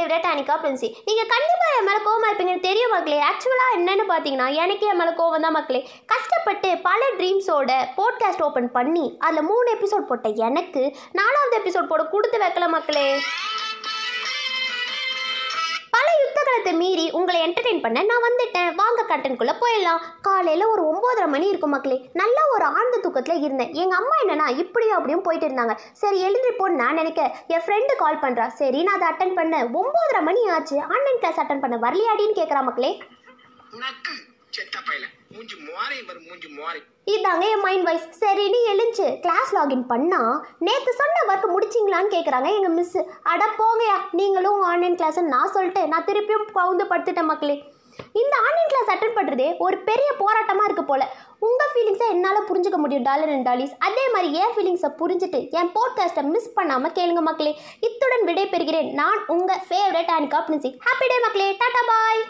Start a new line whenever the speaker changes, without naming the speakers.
Favourite Anika Princy. நீங்கள் கண்டிப்பாக என் மேலே கோவமாக இருப்பீங்கன்னு தெரியும் மக்களே. ஆக்சுவலாக என்னென்னு பார்த்தீங்கன்னா எனக்கு என் மேலே கோவம் தான் மக்களே. கஷ்டப்பட்டு பல ட்ரீம்ஸோட போட்காஸ்ட் ஓப்பன் பண்ணி அதில் மூணு எபிசோட் போட்ட எனக்கு நாலாவது எபிசோட் போட கொடுத்து வைக்கல மக்களே. பல மீறி உங்களை என்டர்டெயின் பண்ண நான் வந்துட்டேன். வாங்க கட்டனுக்குள்ளே போயிடலாம். காலையில் ஒரு ஒம்போதரை மணி இருக்கும் மக்களே. நல்ல ஒரு ஆழ்ந்த தூக்கத்தில் இருந்தேன். எங்கள் அம்மா என்னன்னா இப்படியும் அப்படியும் போயிட்டு இருந்தாங்க. சரி எழுந்திருப்போன்னு நான் நினைக்க என் ஃப்ரெண்டு கால் பண்ணுறா சரி நான் அதை அட்டன் பண்ணேன். ஒம்போதரை மணி ஆச்சு. ஆன்லைன் கிளாஸ் அட்டன் பண்ண வரலையாடின்னு கேட்குறா மக்களே.
செத்த பையல. மூஞ்சி மோரை வரும் மூஞ்சி மோரை.
இதாங்க என் மைண்ட் வாய்ஸ் சரி நீ எழுந்து கிளாஸ் லாகின் பண்ணா நேற்று சொன்ன ஒர்க் முடிச்சிங்களான்னு கேட்குறாங்க எங்கள் மிஸ் அட போங்கயா நீங்களும் ஆன்லைன் கிளாஸ் நான் சொல்லிட்டு நான் திருப்பியும் கவுந்து படுத்துட்டேன் மக்களே. இந்த ஆன்லைன் கிளாஸ் அட்டன் பண்ணுறதே ஒரு பெரிய போராட்டமாக இருக்க போல. உங்கள் ஃபீலிங்ஸை என்னால் புரிஞ்சுக்க முடியும் டாலர் அண்ட் டாலிஸ் அதே மாதிரி என் ஃபீலிங்ஸை புரிஞ்சுட்டு என் போட்காஸ்ட்டை மிஸ் பண்ணாமல் கேளுங்க மக்களே. இத்துடன் விடை பெறுகிறேன் நான் உங்கள் ஃபேவரட் அண்ட் பிரின்சி ஹாப்பி டே மக்களே. டாடா பாய்